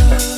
love.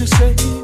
to say?